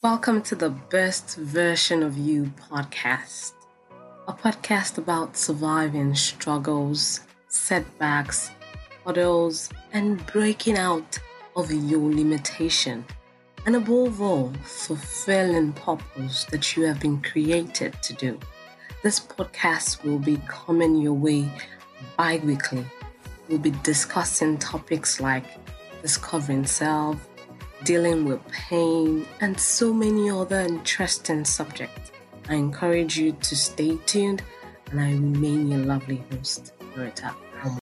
Welcome to the Best Version of You podcast, a podcast about surviving struggles, setbacks, hurdles, and breaking out of your limitation, and above all, fulfilling purpose that you have been created to do. This podcast will be coming your way bi weekly. We'll be discussing topics like discovering self dealing with pain, and so many other interesting subjects. I encourage you to stay tuned, and I remain your lovely host, Loretta.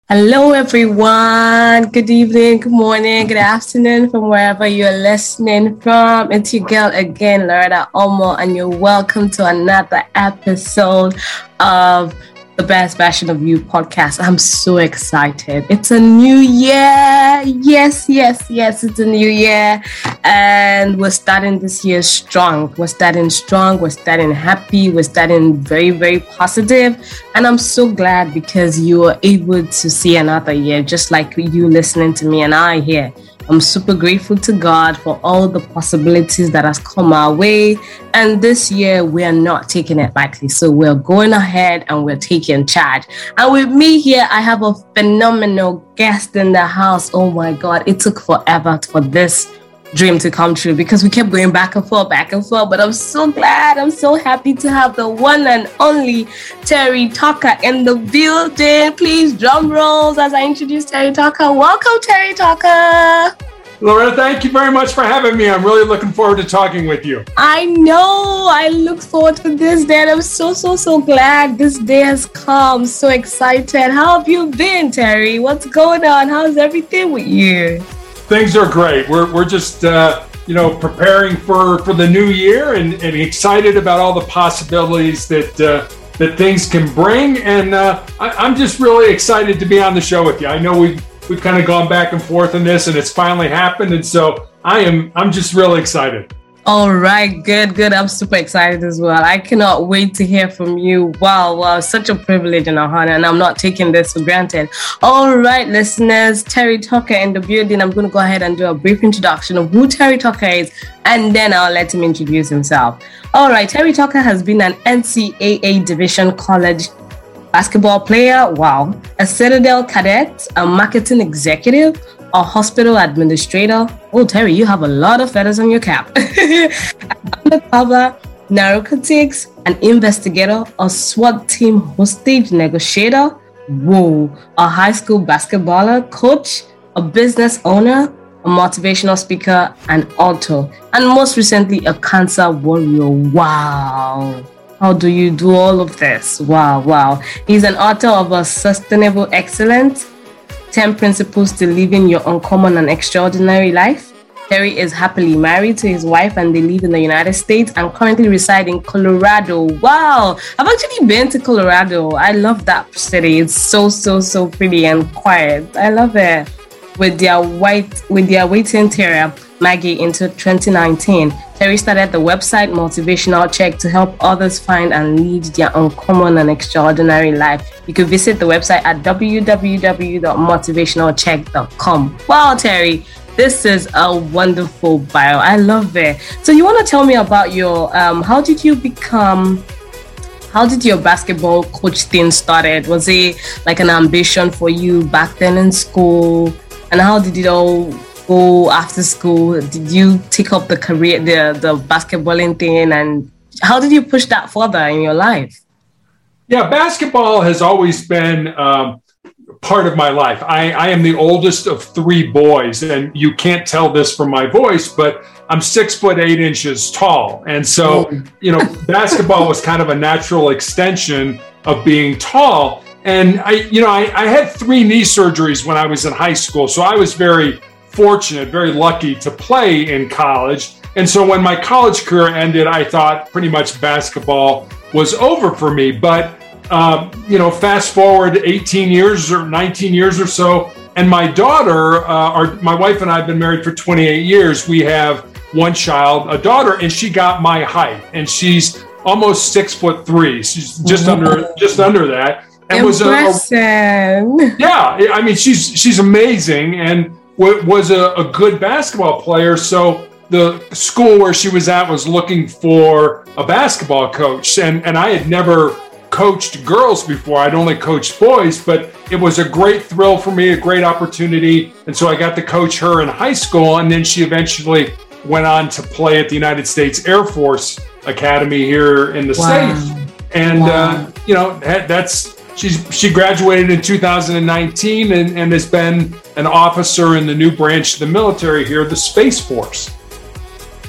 Hello, everyone. Good evening, good morning, good afternoon from wherever you're listening from. It's your girl again, Loretta Omo, and you're welcome to another episode of the Best Version of You podcast. I'm so excited. It's a new year. Yes, yes, yes, it's a new year. And we're starting this year strong. We're starting strong. We're starting happy. We're starting very, very positive. And I'm so glad because you are able to see another year, just like you listening to me and I here. I'm super grateful to God for all the possibilities that has come our way. And this year we are not taking it lightly. So we're going ahead and we're taking charge. And with me here, I have a phenomenal guest in the house. Oh my God, it took forever for this dream to come true because we kept going back and forth, back and forth. But I'm so glad, I'm so happy to have the one and only Terry Tucker in the building. Please, drum rolls as I introduce Terry Tucker. Welcome, Terry Tucker. Loretta, thank you very much for having me. I'm really looking forward to talking with you. I know. I look forward to this day. I'm so, so, so glad this day has come. So excited. How have you been, Terry? What's going on? How's everything with you? Things are great. We're, we're just, uh, you know, preparing for, for the new year and, and excited about all the possibilities that, uh, that things can bring. And uh, I, am just really excited to be on the show with you. I know we've, we've kind of gone back and forth on this and it's finally happened. And so I am, I'm just really excited. All right, good, good. I'm super excited as well. I cannot wait to hear from you. Wow, wow, such a privilege and a honor, and I'm not taking this for granted. All right, listeners, Terry Tucker in the building. I'm going to go ahead and do a brief introduction of who Terry Tucker is, and then I'll let him introduce himself. All right, Terry Tucker has been an NCAA Division College basketball player, wow, a Citadel cadet, a marketing executive, a hospital administrator. Oh, Terry, you have a lot of feathers on your cap. undercover, narcotics, an investigator, a SWAT team hostage negotiator. Whoa, a high school basketballer, coach, a business owner, a motivational speaker, an author, and most recently, a cancer warrior. Wow. How do you do all of this? Wow, wow. He's an author of A Sustainable Excellence 10 Principles to Living Your Uncommon and Extraordinary Life. Terry is happily married to his wife and they live in the United States and currently reside in Colorado. Wow, I've actually been to Colorado. I love that city. It's so, so, so pretty and quiet. I love it. With their white, with their waiting terrier, Maggie, into 2019. Terry started the website Motivational Check to help others find and lead their uncommon and extraordinary life. You can visit the website at www.motivationalcheck.com. Wow, Terry, this is a wonderful bio. I love it. So, you want to tell me about your um, how did you become? How did your basketball coach thing started? Was it like an ambition for you back then in school? And how did it all go after school? Did you take up the career, the the basketballing thing, and how did you push that further in your life? Yeah, basketball has always been um, part of my life. I, I am the oldest of three boys, and you can't tell this from my voice, but I'm six foot eight inches tall, and so you know, basketball was kind of a natural extension of being tall. And I, you know, I, I had three knee surgeries when I was in high school, so I was very fortunate, very lucky to play in college. And so when my college career ended, I thought pretty much basketball was over for me. But, um, you know, fast forward 18 years or 19 years or so, and my daughter, uh, our, my wife and I have been married for 28 years. We have one child, a daughter, and she got my height, and she's almost six foot three. She's just under just under that. And Impressive. was a, a yeah. I mean, she's she's amazing, and was a, a good basketball player. So the school where she was at was looking for a basketball coach, and and I had never coached girls before. I'd only coached boys, but it was a great thrill for me, a great opportunity. And so I got to coach her in high school. And then she eventually went on to play at the United States Air Force Academy here in the wow. States. And, uh, wow. uh, you know, that's, she's, she graduated in 2019 and, and has been an officer in the new branch of the military here, the Space Force.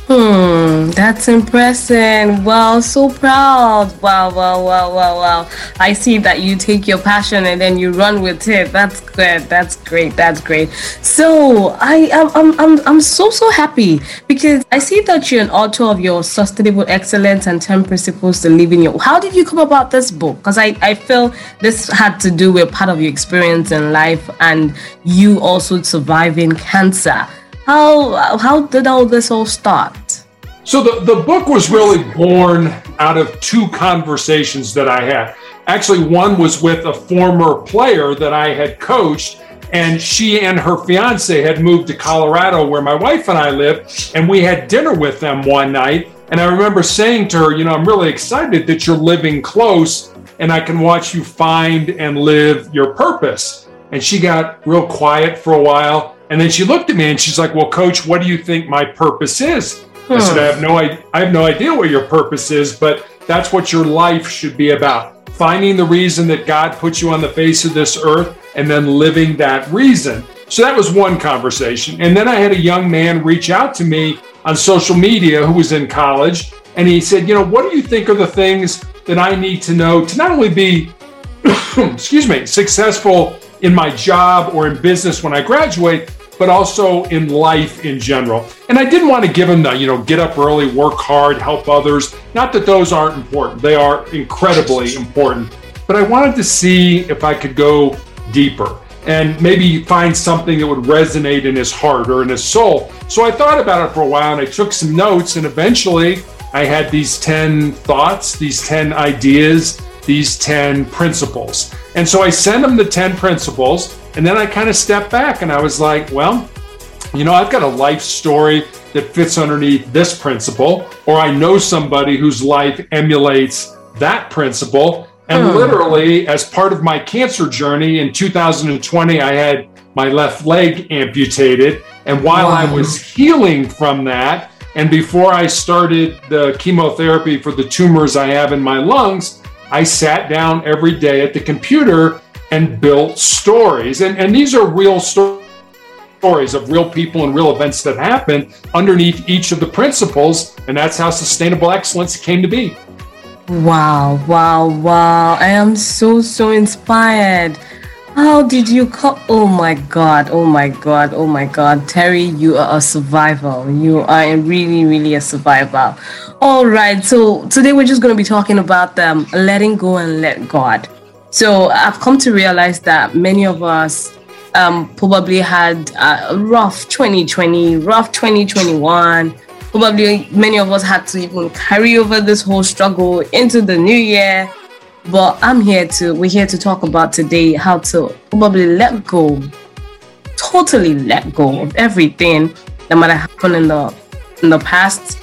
Hmm, that's impressive. Wow, so proud. Wow, wow, wow, wow, wow. I see that you take your passion and then you run with it. That's good. That's great. That's great. So I am I'm, I'm, I'm so so happy because I see that you're an author of your sustainable excellence and 10 principles to live in your how did you come about this book? Because I, I feel this had to do with part of your experience in life and you also surviving cancer. How how did all this all start? So the, the book was really born out of two conversations that I had. Actually, one was with a former player that I had coached, and she and her fiance had moved to Colorado, where my wife and I live, and we had dinner with them one night. And I remember saying to her, You know, I'm really excited that you're living close and I can watch you find and live your purpose. And she got real quiet for a while. And then she looked at me and she's like, "Well, coach, what do you think my purpose is?" I said, "I have no I, I have no idea what your purpose is, but that's what your life should be about. Finding the reason that God put you on the face of this earth and then living that reason." So that was one conversation. And then I had a young man reach out to me on social media who was in college and he said, "You know, what do you think are the things that I need to know to not only be excuse me, successful in my job or in business when I graduate, but also in life in general. And I didn't want to give them the, you know, get up early, work hard, help others. Not that those aren't important, they are incredibly important. But I wanted to see if I could go deeper and maybe find something that would resonate in his heart or in his soul. So I thought about it for a while and I took some notes, and eventually I had these 10 thoughts, these 10 ideas, these 10 principles. And so I sent him the 10 principles, and then I kind of stepped back and I was like, well, you know, I've got a life story that fits underneath this principle, or I know somebody whose life emulates that principle. And hmm. literally, as part of my cancer journey in 2020, I had my left leg amputated. And while wow. I was healing from that, and before I started the chemotherapy for the tumors I have in my lungs, I sat down every day at the computer and built stories. And, and these are real sto- stories of real people and real events that happen underneath each of the principles. And that's how sustainable excellence came to be. Wow, wow, wow. I am so, so inspired. How did you come? Oh my God, oh my God, oh my God. Terry, you are a survivor. You are really, really a survivor. All right, so today we're just going to be talking about um, letting go and let God. So I've come to realize that many of us um, probably had a rough 2020, rough 2021. Probably many of us had to even carry over this whole struggle into the new year. But I'm here to, we're here to talk about today how to probably let go, totally let go of everything that might have happened in the in the past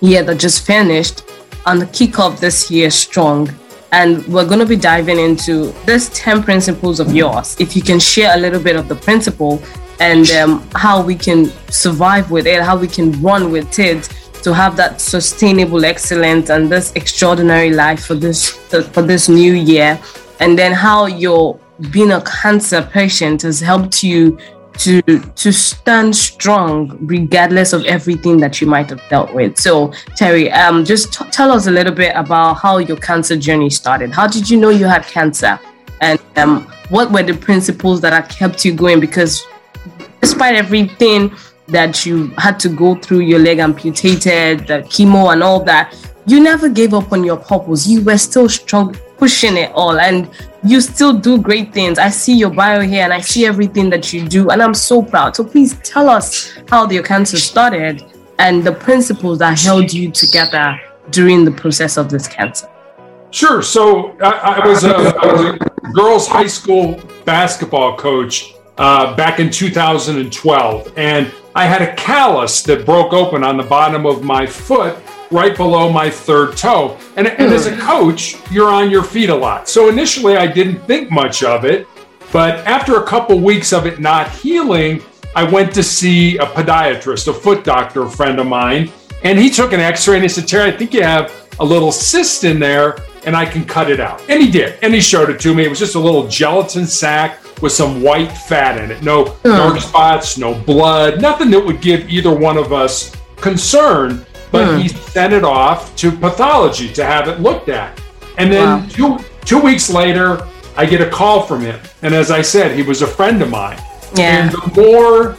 year that just finished and kick off this year strong. And we're going to be diving into this 10 principles of yours. If you can share a little bit of the principle and um, how we can survive with it, how we can run with it to have that sustainable excellence and this extraordinary life for this for this new year, and then how your being a cancer patient has helped you to to stand strong regardless of everything that you might have dealt with. So Terry, um, just t- tell us a little bit about how your cancer journey started. How did you know you had cancer, and um, what were the principles that have kept you going? Because despite everything that you had to go through, your leg amputated, the chemo, and all that, you never gave up on your purpose. You were still strong, pushing it all, and you still do great things. I see your bio here and I see everything that you do, and I'm so proud. So please tell us how your cancer started and the principles that held you together during the process of this cancer. Sure. So I, I, was, a, I was, a, girls' high school basketball coach uh, back in 2012, and I had a callus that broke open on the bottom of my foot right below my third toe. And, and as a hmm. coach, you're on your feet a lot. So initially, I didn't think much of it. But after a couple weeks of it not healing, I went to see a podiatrist, a foot doctor, a friend of mine. And he took an x ray and he said, Terry, I think you have a little cyst in there and I can cut it out. And he did. And he showed it to me. It was just a little gelatin sack with some white fat in it. No dark spots, no blood, nothing that would give either one of us concern but hmm. he sent it off to pathology to have it looked at. And then wow. two two weeks later, I get a call from him. And as I said, he was a friend of mine. Yeah. And the more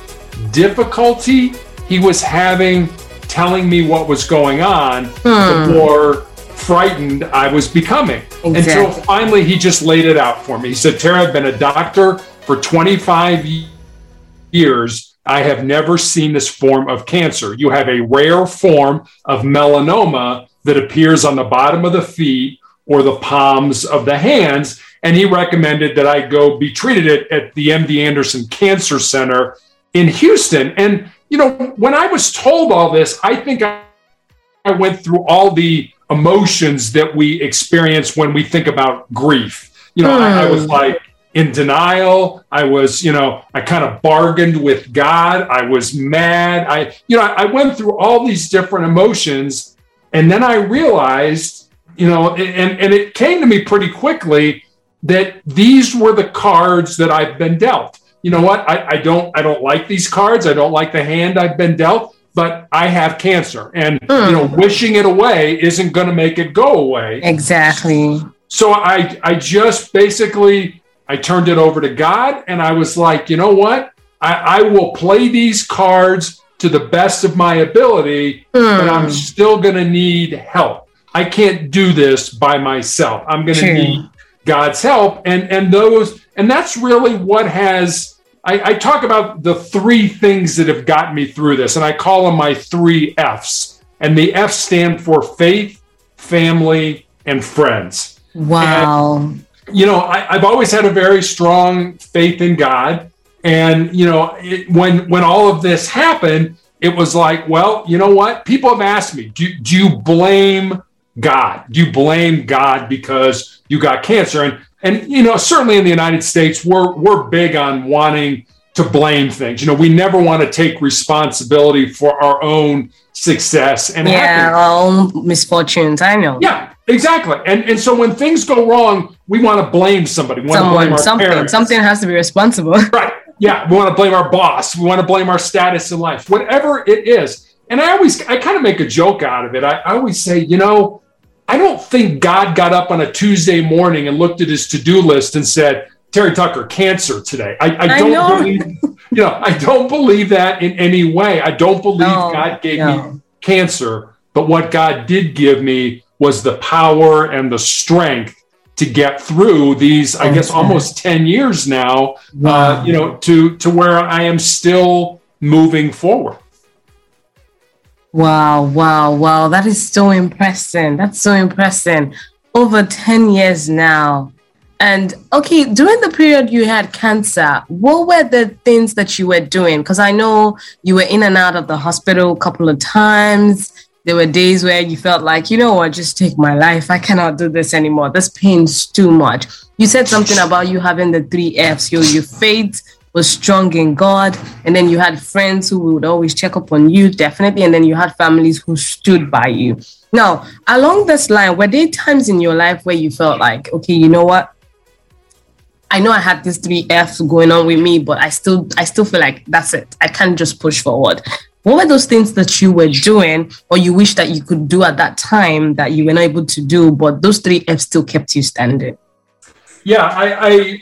difficulty he was having telling me what was going on, hmm. the more frightened I was becoming. Exactly. Until finally he just laid it out for me. He said, Terry, I've been a doctor for 25 years I have never seen this form of cancer. You have a rare form of melanoma that appears on the bottom of the feet or the palms of the hands. And he recommended that I go be treated at, the MD Anderson Cancer Center in Houston. And, you know, when I was told all this, I think I, I went through all the emotions that we experience when we think about grief. You know, mm. I, I was hmm. like, in denial. I was, you know, I kind of bargained with God. I was mad. I, you know, I went through all these different emotions. And then I realized, you know, and, and it came to me pretty quickly that these were the cards that I've been dealt. You know what? I, I don't I don't like these cards. I don't like the hand I've been dealt, but I have cancer. And mm. you know, wishing it away isn't gonna make it go away. Exactly. So I I just basically I turned it over to God and I was like, you know what? I, I will play these cards to the best of my ability, mm. but I'm hmm. still going to need help. I can't do this by myself. I'm going to need God's help. And, and those, and that's really what has, I, I talk about the three things that have gotten me through this, and I call them my three F's. And the F stand for faith, family, and friends. Wow. And you know, I, have always had a very strong faith in God, and you know, it, when when all of this happened, it was like, well, you know what? People have asked me, do, do you blame God? Do you blame God because you got cancer? And and you know, certainly in the United States, we're we're big on wanting to blame things. You know, we never want to take responsibility for our own success and yeah, our own misfortunes. I know. Yeah, exactly. And and so when things go wrong, we want to blame somebody. We want Someone, to blame our something. Parents. Something has to be responsible. Right. Yeah. We want to blame our boss. We want to blame our status in life. Whatever it is. And I always I kind of make a joke out of it. I, I always say, you know, I don't think God got up on a Tuesday morning and looked at his to-do list and said, Terry Tucker, cancer today. I, I don't I believe, you know, I don't believe that in any way. I don't believe no, God gave no. me cancer, but what God did give me was the power and the strength to get through these, I guess, almost 10 years now, uh, wow. uh, you know, to, to where I am still moving forward. Wow, wow, wow. That is so impressive. That's so impressive. Over 10 years now. And okay, during the period you had cancer, what were the things that you were doing? Because I know you were in and out of the hospital a couple of times. There were days where you felt like, you know what, just take my life. I cannot do this anymore. This pain's too much. You said something about you having the three F's. Your, your faith was strong in God. And then you had friends who would always check up on you, definitely. And then you had families who stood by you. Now, along this line, were there times in your life where you felt like, okay, you know what? I know I had these three F's going on with me, but I still I still feel like that's it. I can't just push forward. What were those things that you were doing or you wish that you could do at that time that you were not able to do, but those three F's still kept you standing? Yeah, I, I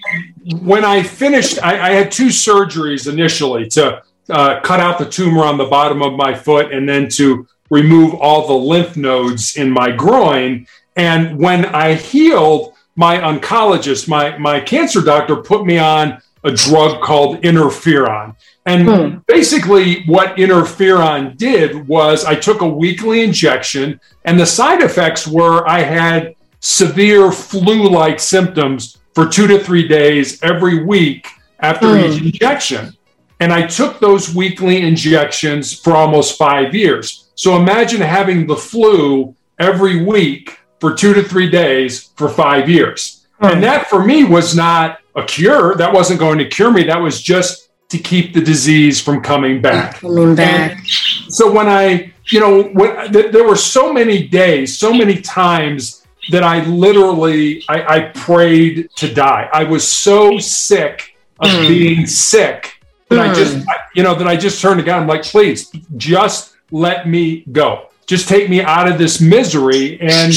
when I finished, I, I, had two surgeries initially to uh, cut out the tumor on the bottom of my foot and then to remove all the lymph nodes in my groin. And when I healed, my oncologist, my, my cancer doctor, put me on a drug called interferon. And hmm. basically, what interferon did was I took a weekly injection, and the side effects were I had severe flu like symptoms for two to three days every week after hmm. each injection. And I took those weekly injections for almost five years. So imagine having the flu every week for two to three days for five years. Hmm. And that for me was not a cure. That wasn't going to cure me. That was just to keep the disease from coming back. Coming back. And so when I, you know, when, th- there were so many days, so many times that I literally I, I prayed to die. I was so sick of mm. being sick that mm. I just, hmm. I, you know, that I just turned to God. I'm like, please, just let me go. Just take me out of this misery. And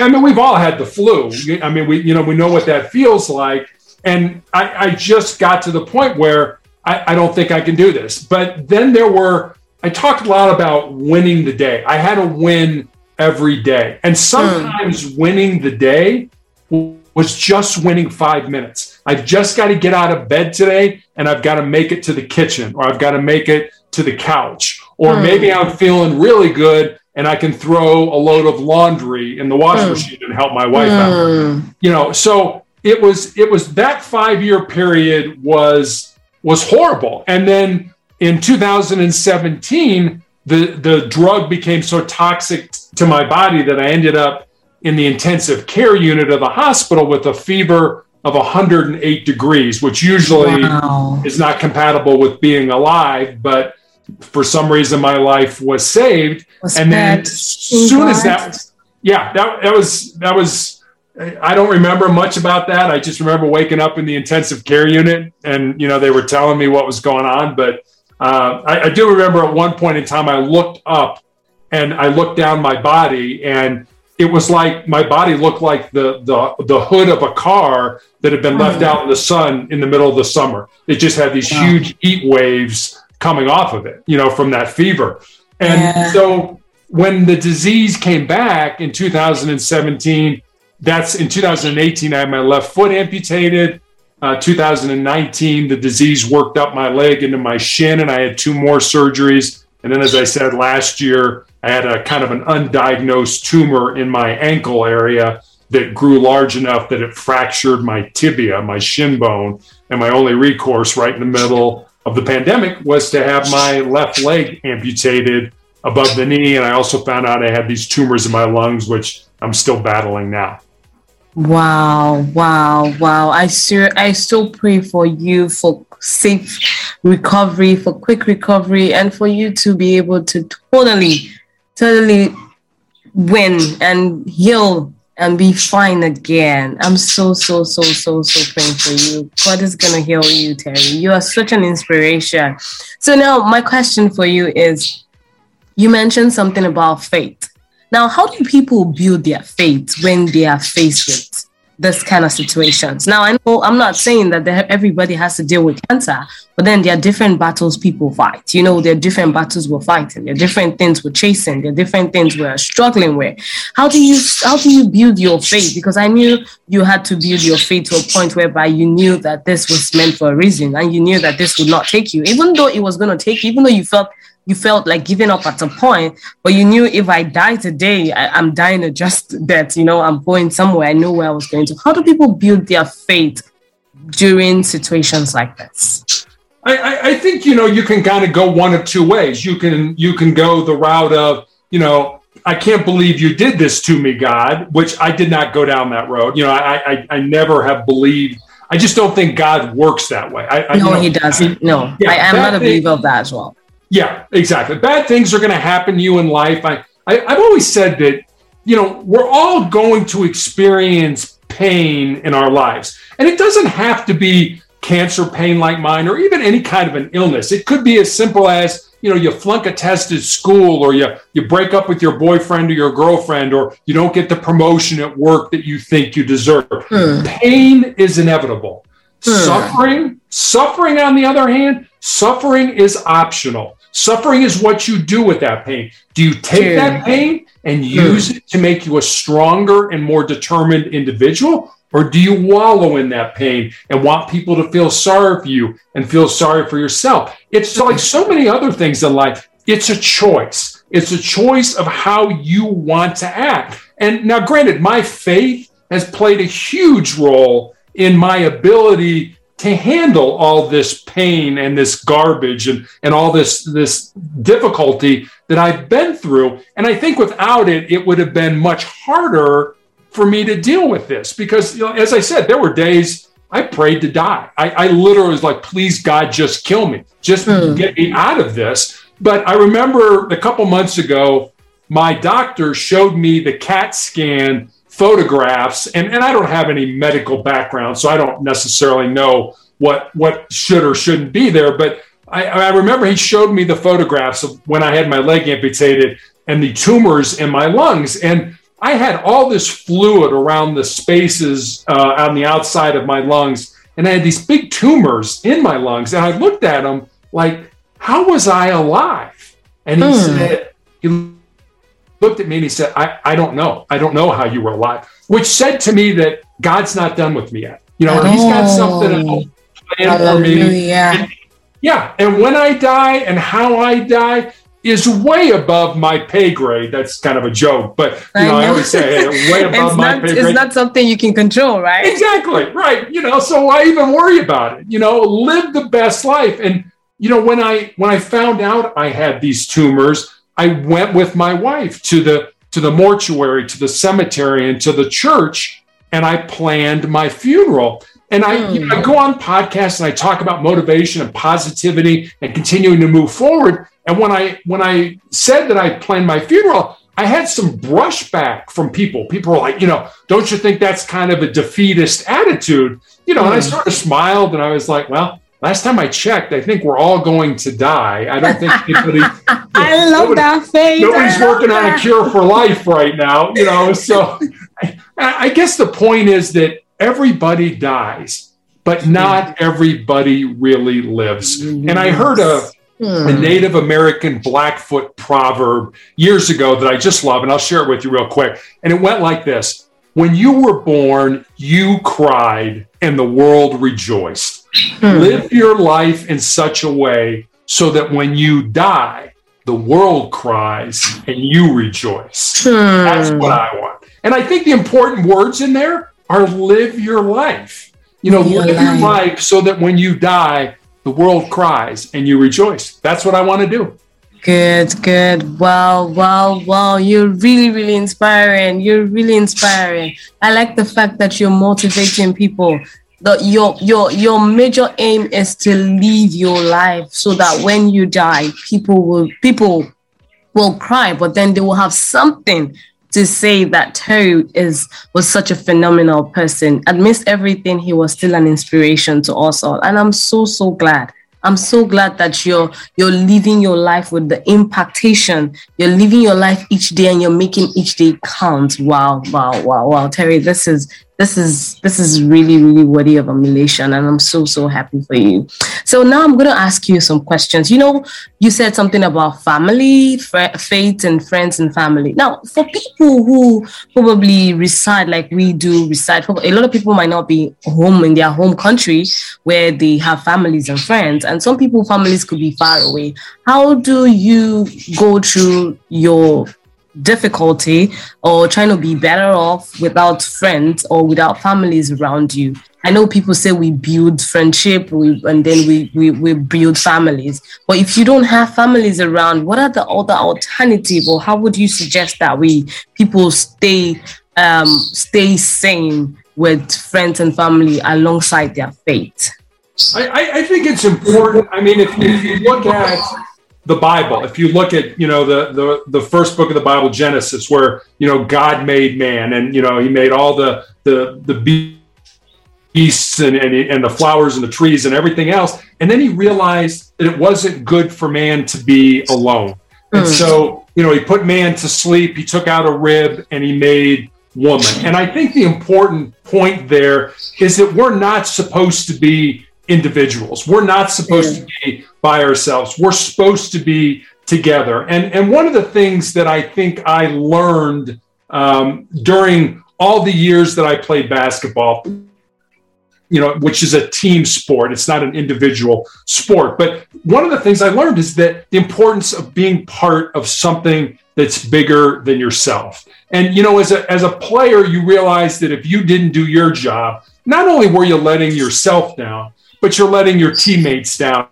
I mean, we've all had the flu. I mean, we, you know, we know what that feels like. And I, I just got to the point where I, I don't think I can do this. But then there were, I talked a lot about winning the day. I had to win every day. And sometimes mm. winning the day was just winning five minutes. I've just got to get out of bed today and I've got to make it to the kitchen or I've got to make it to the couch. Or mm. maybe I'm feeling really good and I can throw a load of laundry in the washing mm. machine and help my wife out. Hmm. You know, so it was it was that 5-year period was was horrible. And then in 2017 the the drug became so toxic to my body that I ended up in the intensive care unit of the hospital with a fever of 108 degrees, which usually wow. is not compatible with being alive, but for some reason my life was saved. Was and then as soon as that yeah, that that was that was I don't remember much about that. I just remember waking up in the intensive care unit and you know they were telling me what was going on, but uh, I, I, do remember at one point in time, I looked up and I looked down my body, and it was like my body looked like the the the hood of a car that had been left out in the sun in the middle of the summer. It just had these wow. huge heat waves coming off of it, you know, from that fever. And yeah. so when the disease came back in 2017, that's in 2018, I had my left foot amputated. Uh, 2019, the disease worked up my leg into my shin, and I had two more surgeries. And then, as I said last year, I had a kind of an undiagnosed tumor in my ankle area that grew large enough that it fractured my tibia, my shin bone. And my only recourse right in the middle of the pandemic was to have my left leg amputated above the knee. And I also found out I had these tumors in my lungs, which I'm still battling now. Wow, wow, wow. I still I still pray for you for safe recovery, for quick recovery, and for you to be able to totally, totally win and heal and be fine again. I'm so, so, so, so, so praying for you. God is gonna heal you, Terry. You are such an inspiration. So now my question for you is you mentioned something about faith. Now, how do people build their faith when they are faced with this kind of situations? Now, I know I'm not saying that everybody has to deal with cancer, but then there are different battles people fight. You know, there are different battles we're fighting. There are different things we're chasing. There are different things we're struggling with. How do you how do you build your faith? Because I knew you had to build your faith to a point whereby you knew that this was meant for a reason, and you knew that this would not take you, even though it was going to take you, even though you felt you felt like giving up at a point, but you knew if I die today, I, am dying a just death. You know, I'm going somewhere. I know where I was going to. How do people build their faith during situations like this? I, I think you know you can kind of go one of two ways. You can you can go the route of you know I can't believe you did this to me, God, which I did not go down that road. You know, I I, I never have believed. I just don't think God works that way. I, no, you know, he doesn't. No, yeah, I am not a believer of that as well. Yeah, exactly. Bad things are going to happen to you in life. I, I I've always said that you know we're all going to experience pain in our lives, and it doesn't have to be cancer pain like mine or even any kind of an illness. It could be as simple as you know you flunk a test at school or you you break up with your boyfriend or your girlfriend or you don't get the promotion at work that you think you deserve hmm. pain is inevitable hmm. suffering suffering on the other hand suffering is optional Suffering is what you do with that pain. Do you take that pain and use hmm. it to make you a stronger and more determined individual? Or do you wallow in that pain and want people to feel sorry for you and feel sorry for yourself? It's like so many other things in life. It's a choice. It's a choice of how you want to act. And now, granted, my faith has played a huge role in my ability to handle all this pain and this garbage and, and all this, this difficulty that I've been through. And I think without it, it would have been much harder for me to deal with this because, you know, as I said, there were days I prayed to die. I, I literally was like, please, God, just kill me, just mm. get me out of this. But I remember a couple months ago, my doctor showed me the CAT scan photographs, and, and I don't have any medical background, so I don't necessarily know what what should or shouldn't be there. But I, I remember he showed me the photographs of when I had my leg amputated and the tumors in my lungs, and I had all this fluid around the spaces uh, on the outside of my lungs, and I had these big tumors in my lungs, and I looked at them like, how was I alive? And he mm. said, he looked at me and he said, I, I don't know. I don't know how you were alive, which said to me that God's not done with me yet. You know, oh. he's got something oh. planned for me. And, yeah. And when I die and how I die is way above my pay grade. That's kind of a joke, but you know, I, know. I always say hey, way above my not, pay grade. It's not something you can control, right? Exactly. Right. You know, so why even worry about it? You know, live the best life. And you know, when I when I found out I had these tumors, I went with my wife to the to the mortuary, to the cemetery, and to the church, and I planned my funeral. And I, mm. you know, I go on podcasts and I talk about motivation and positivity and continuing to move forward. And when I when I said that I planned my funeral, I had some brushback from people. People were like, you know, don't you think that's kind of a defeatist attitude? You know, mm. and I hmm. sort of smiled and I was like, well, Last time I checked, I think we're all going to die. I don't think anybody. I love nobody, that face. Nobody's working on a cure for life right now, you know. So, I, I guess the point is that everybody dies, but not everybody really lives. And I heard a, a hmm. Native American Blackfoot proverb years ago that I just love, and I'll share it with you real quick. And it went like this When you were born, you cried, and the world rejoiced. Hmm. Live your life in such a way so that when you die, the world cries and you rejoice. Hmm. That's what I want. And I think the important words in there are live your life. You know, your live life. your life so that when you die, the world cries and you rejoice. That's what I want to do. Good, good. Wow, wow, wow. You're really, really inspiring. You're really inspiring. I like the fact that you're motivating people the your your your major aim is to live your life so that when you die people will people will cry but then they will have something to say that Terry is was such a phenomenal person. Amidst everything, he was still an inspiration to us all. And I'm so so glad I'm so glad that you're you're living your life with the impactation. You're living your life each day and you're making each day count. Wow, wow, wow, wow. Terry, this is this is this is really really worthy of emulation and i'm so so happy for you. So now i'm going to ask you some questions. You know you said something about family faith and friends and family. Now for people who probably reside like we do reside a lot of people might not be home in their home country where they have families and friends and some people families could be far away. How do you go through your difficulty or trying to be better off without friends or without families around you. I know people say we build friendship we, and then we, we, we build families. But if you don't have families around, what are the other alternatives or how would you suggest that we people stay um, stay sane with friends and family alongside their faith? I, I think it's important. I mean, if, if you look at the Bible. If you look at, you know, the, the, the first book of the Bible, Genesis, where, you know, God made man and, you know, he made all the, the, the beasts and, and, and the flowers and the trees and everything else. And then he realized that it wasn't good for man to be alone. And mm. so, you know, he put man to sleep, he took out a rib and he made woman. And I think the important point there is that we're not supposed to be individuals. We're not supposed to be by ourselves. We're supposed to be together. And and one of the things that I think I learned um, during all the years that I played basketball, you know, which is a team sport. It's not an individual sport. But one of the things I learned is that the importance of being part of something that's bigger than yourself. And you know, as a as a player, you realize that if you didn't do your job, not only were you letting yourself down, but you're letting your teammates down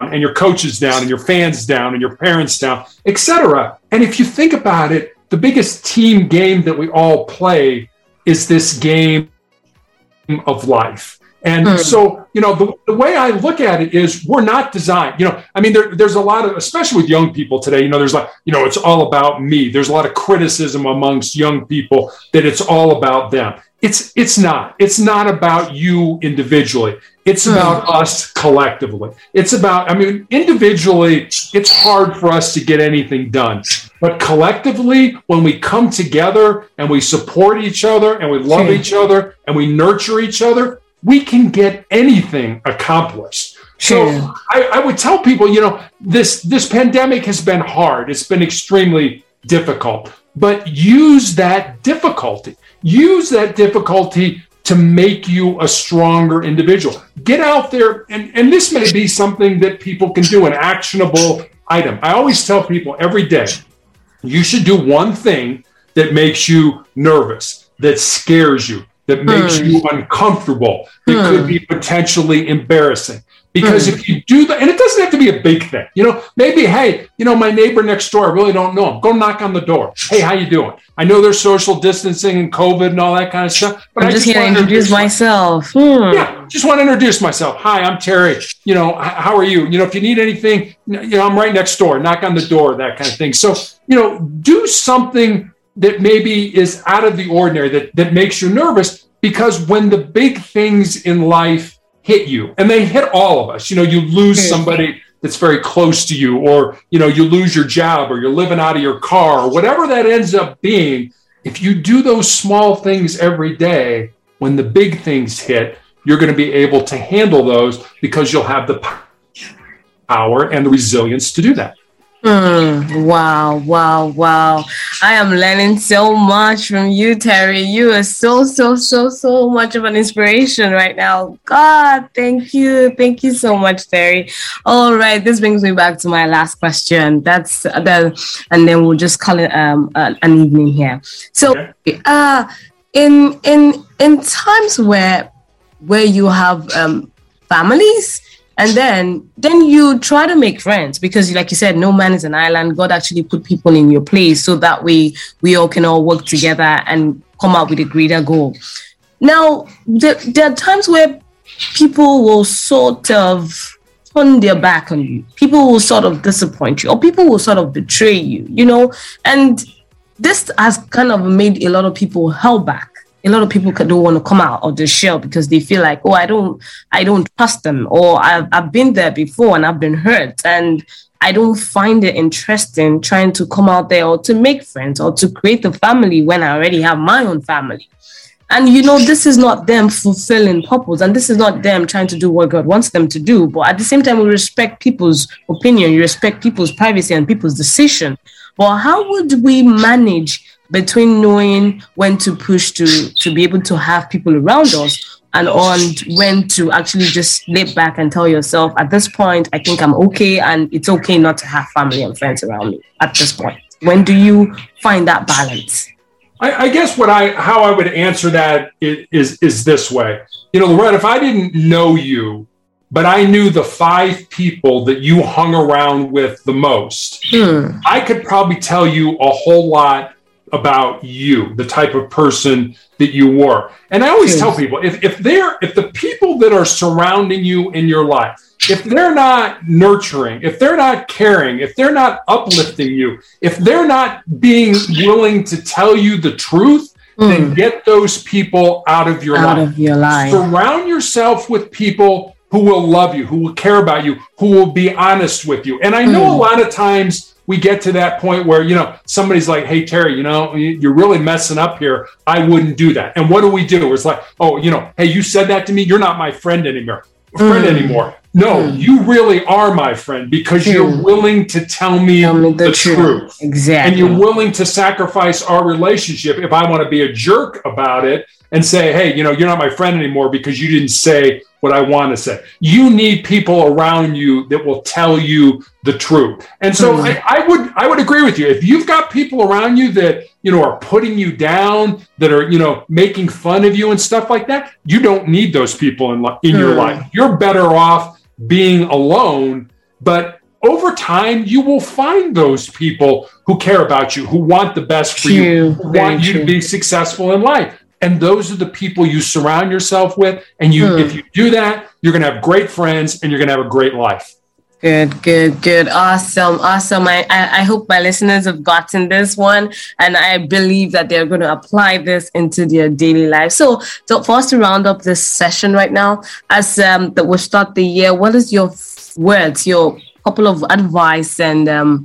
and your coaches down and your fans down and your parents down, etc. And if you think about it, the biggest team game that we all play is this game of life. And mm. so, you know, the, the, way I look at it is we're not designed, you know, I mean, there, there's a lot of, especially with young people today, you know, there's like, you know, it's all about me. There's a lot of criticism amongst young people that it's all about them. It's, it's not. It's not about you individually. It's mm. about us collectively. It's about, I mean, individually, it's hard for us to get anything done. But collectively, when we come together and we support each other and we love each other and we nurture each other, we can get anything accomplished. So I, I, would tell people, you know, this this pandemic has been hard. It's been extremely difficult. But use that difficulty. Use that difficulty to make you a stronger individual. Get out there, and, and this may be something that people can do, an actionable item. I always tell people every day, you should do one thing that makes you nervous, that scares you, that makes hmm. you uncomfortable, that hmm. could be potentially embarrassing. Because hmm. if you do that, and it doesn't have to be a big thing, you know, maybe, hey, you know, my neighbor next door, I really don't know him. Go knock on the door. Hey, how you doing? I know there's social distancing and COVID and all that kind of stuff, but I'm I just, just want to introduce myself. Hmm. Yeah, just want to introduce myself. Hi, I'm Terry. You know, how are you? You know, if you need anything, you know, I'm right next door. Knock on the door, that kind of thing. So, you know, do something that maybe is out of the ordinary that, that makes you nervous because when the big things in life hit you. And they hit all of us. You know you lose somebody that's very close to you or you know you lose your job or you're living out of your car or whatever that ends up being. If you do those small things every day when the big things hit you're going to be able to handle those because you'll have the power and the resilience to do that Mm, wow, wow, wow. I am learning so much from you, Terry. You are so, so, so, so much of an inspiration right now. God, thank you. Thank you so much, Terry. All right, this brings me back to my last question. That's the, and then we'll just call it um, uh, an evening here. So, uh, in in in times where where you have um, families and then then you try to make friends because like you said no man is an island. God actually put people in your place so that way we all can all work together and come out with a greater goal. Now there, there are times where people will sort of turn their back on you. People will sort of disappoint you or people will sort of betray you you know? And this has kind of made a lot of people held back a lot of people don't want to come out of the shell because they feel like, oh, I don't, I don't trust them, or I've, I've been there before and I've been hurt, and I don't find it interesting trying to come out there or to make friends or to create a family when I already have my own family. And you know, this is not them fulfilling purpose, and this is not them trying to do what God wants them to do. But at the same time, we respect people's opinion, you respect people's privacy and people's decision. But how would we manage between knowing when to push to to be able to have people around us and on when to actually just lay back and tell yourself at this point i think i'm okay and it's okay not to have family and friends around me at this point when do you find that balance I, I guess what I how I would answer that is, is is this way. You know, Loretta, if I didn't know you, but I knew the five people that you hung around with the most, hmm. I could probably tell you a whole lot about you, the type of person that you were. And I always tell people if, if they're if the people that are surrounding you in your life, if they're not nurturing, if they're not caring, if they're not uplifting you, if they're not being willing to tell you the truth, mm. then get those people out of your out life. Of your life. Surround yourself with people who will love you, who will care about you, who will be honest with you. And I know mm. a lot of times we get to that point where you know somebody's like hey terry you know you're really messing up here. I wouldn't do that. And what do we do? It's like oh you know hey you said that to me. You're not my friend anymore friend mm. anymore. No mm. you really are my friend because you're willing to tell me, tell me the, the truth. truth. Exactly and you're willing to sacrifice our relationship if i want to be a jerk about it and say hey you know you're not my friend anymore because you didn't say what I want to say. You need people around you that will tell you the truth. And so mm. I, I, would I would agree with you. If you've got people around you that you know are putting you down, that are you know making fun of you and stuff like that, you don't need those people in in mm. your hmm. life. You're better off being alone. But over time, you will find those people who care about you, who want the best for you, who want you to be successful in life. And those are the people you surround yourself with. And you, hmm. if you do that, you're going to have great friends and you're going to have a great life. Good, good, good. Awesome, awesome. I, I, I, hope my listeners have gotten this one, and I believe that they're going to apply this into their daily life. So, so for us to round up this session right now, as um, that we start the year, what is your words, your couple of advice and um,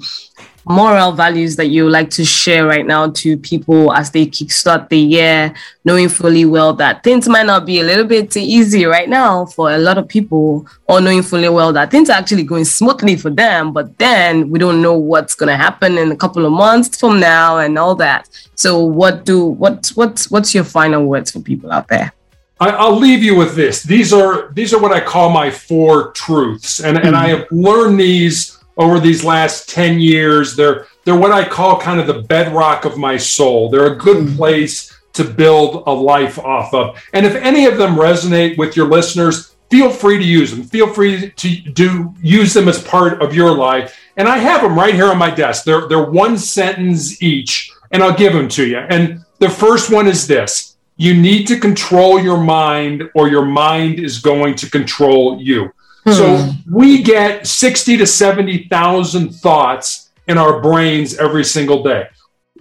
moral values that you like to share right now to people as they kickstart the year, knowing fully well that things might not be a little bit easy right now for a lot of people, or knowing fully well that things are actually going smoothly for them, but then we don't know what's going to happen in a couple of months from now and all that. So, what do what what's what's your final words for people out there? I'll leave you with this. These are these are what I call my four truths, and and hmm. I have learned these over these last 10 years. They're they're what I call kind of the bedrock of my soul. They're a good mm. place to build a life off of. And if any of them resonate with your listeners, feel free to use them. Feel free to do use them as part of your life. And I have them right here on my desk. They're they're one sentence each, and I'll give them to you. And the first one is this: you need to control your mind, or your mind is going to control you. Hmm. So we get 60 to 70,000 thoughts in our brains every single day.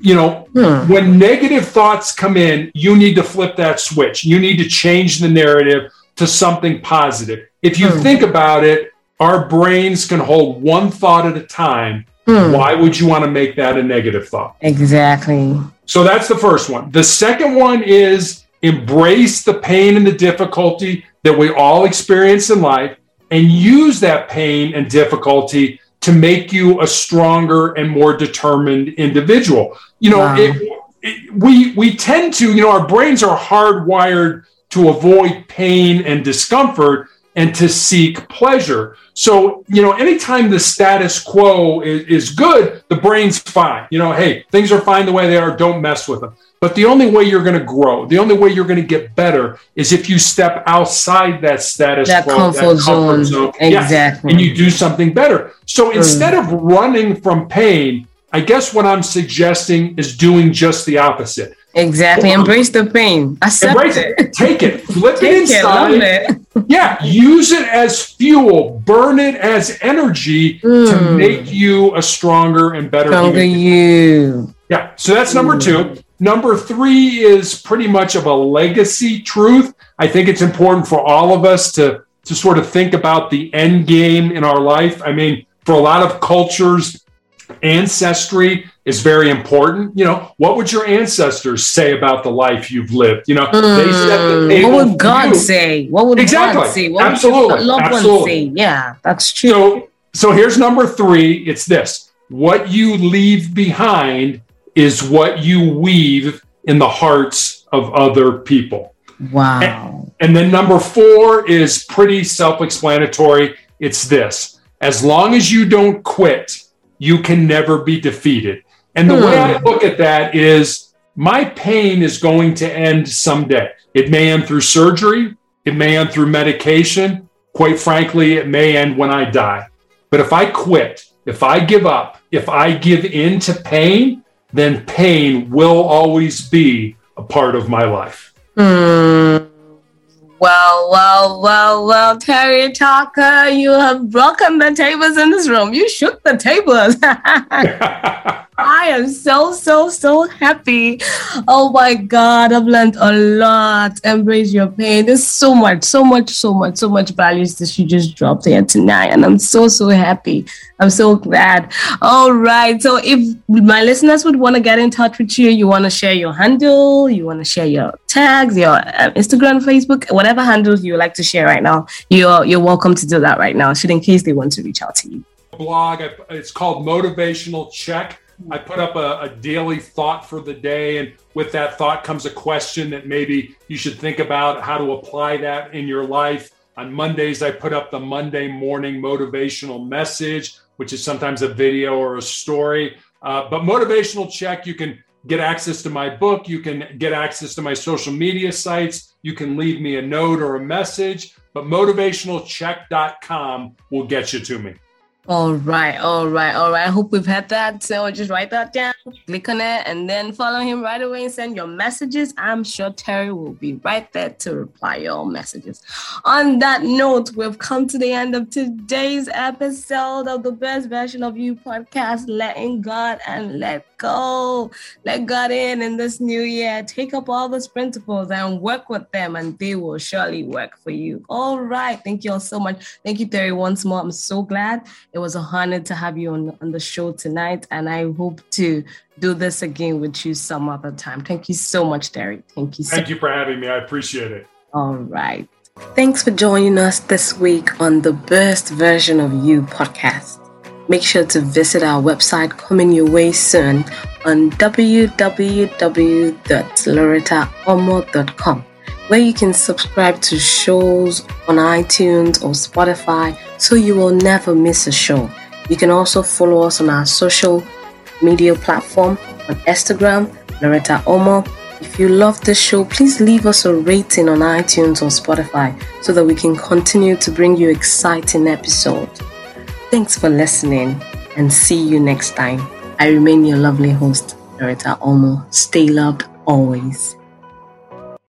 You know, hmm. when negative thoughts come in, you need to flip that switch. You need to change the narrative to something positive. If you hmm. think about it, our brains can hold one thought at a time. Hmm. Why would you want to make that a negative thought? Exactly. So that's the first one. The second one is embrace the pain and the difficulty that we all experience in life and use that pain and difficulty to make you a stronger and more determined individual. You know, wow. it, it, we we tend to, you know, our brains are hardwired to avoid pain and discomfort and to seek pleasure. So, you know, anytime the status quo is, is good, the brain's fine. You know, hey, things are fine the way they are, don't mess with them. But the only way you're going to grow, the only way you're going to get better is if you step outside that status that quo, comfort, that comfort zone. zone. Exactly. and you do something better. So instead of running from pain, I guess what I'm suggesting is doing just the opposite. Exactly. Embrace the pain. Accept Embrace it. it. Take it. Flip Take it inside. It, it. yeah. Use it as fuel. Burn it as energy mm. to make you a stronger and better stronger you. Yeah. So that's number mm. two. Number three is pretty much of a legacy truth. I think it's important for all of us to, to sort of think about the end game in our life. I mean, for a lot of cultures, ancestry is very important. You know, what would your ancestors say about the life you've lived? You know, mm, they set the table. What would God say? What would exactly. God say? What Absolutely. would loved Absolutely. say? Yeah, that's true. So, so here's number three. It's this: what you leave behind is what you weave in the hearts of other people. Wow. And, and then number four is pretty self-explanatory. It's this: as long as you don't quit, you can never be defeated. And the hmm. way I hmm. look at that is my pain is going to end someday. It may end through surgery, it may end through medication. Quite frankly, it may end when I die. But if I quit, if I give up, if I give in to pain, then pain will always be a part of my life. Hmm. Well, well, well, well, Terry Tucker, you have broken the tables in this room. You shook the tables. I am so, so, so happy. Oh my God, I've learned a lot. Embrace your pain. There's so much, so much, so much, so much values that you just dropped here tonight. And I'm so, so happy. I'm so glad. All right. So if my listeners would want to get in touch with you, you want to share your handle, you want to share your tags, your uh, Instagram, Facebook, whatever handles you like to share right now, you're, you're welcome to do that right now, should in case they want to reach out to you blog. It's called Motivational Check. I put up a, a, daily thought for the day, and with that thought comes a question that maybe you should think about how to apply that in your life. On Mondays, I put up the Monday morning motivational message, which is sometimes a video or a story. Uh, but motivational check, you can get access to my book. You can get access to my social media sites. You can leave me a note or a message, but motivationalcheck.com will get you to me. All right, all right, all right. I hope we've had that. So just write that down, click on it, and then follow him right away and send your messages. I'm sure Terry will be right there to reply your messages. On that note, we've come to the end of today's episode of the Best Version of You podcast, Letting God and Let Go. Let God in in this new year. Take up all those principles and work with them, and they will surely work for you. All right. Thank you all so much. Thank you, Terry, once more. I'm so glad. Was a honor to have you on, on the show tonight, and I hope to do this again with you some other time. Thank you so much, Terry. Thank you. So Thank you for having me. I appreciate it. All right. Thanks for joining us this week on the Best Version of You podcast. Make sure to visit our website coming your way soon on www.lorettaomo.com where you can subscribe to shows on iTunes or Spotify so you will never miss a show. You can also follow us on our social media platform on Instagram, Loretta Omo. If you love this show, please leave us a rating on iTunes or Spotify so that we can continue to bring you exciting episodes. Thanks for listening and see you next time. I remain your lovely host, Loretta Omo. Stay loved always.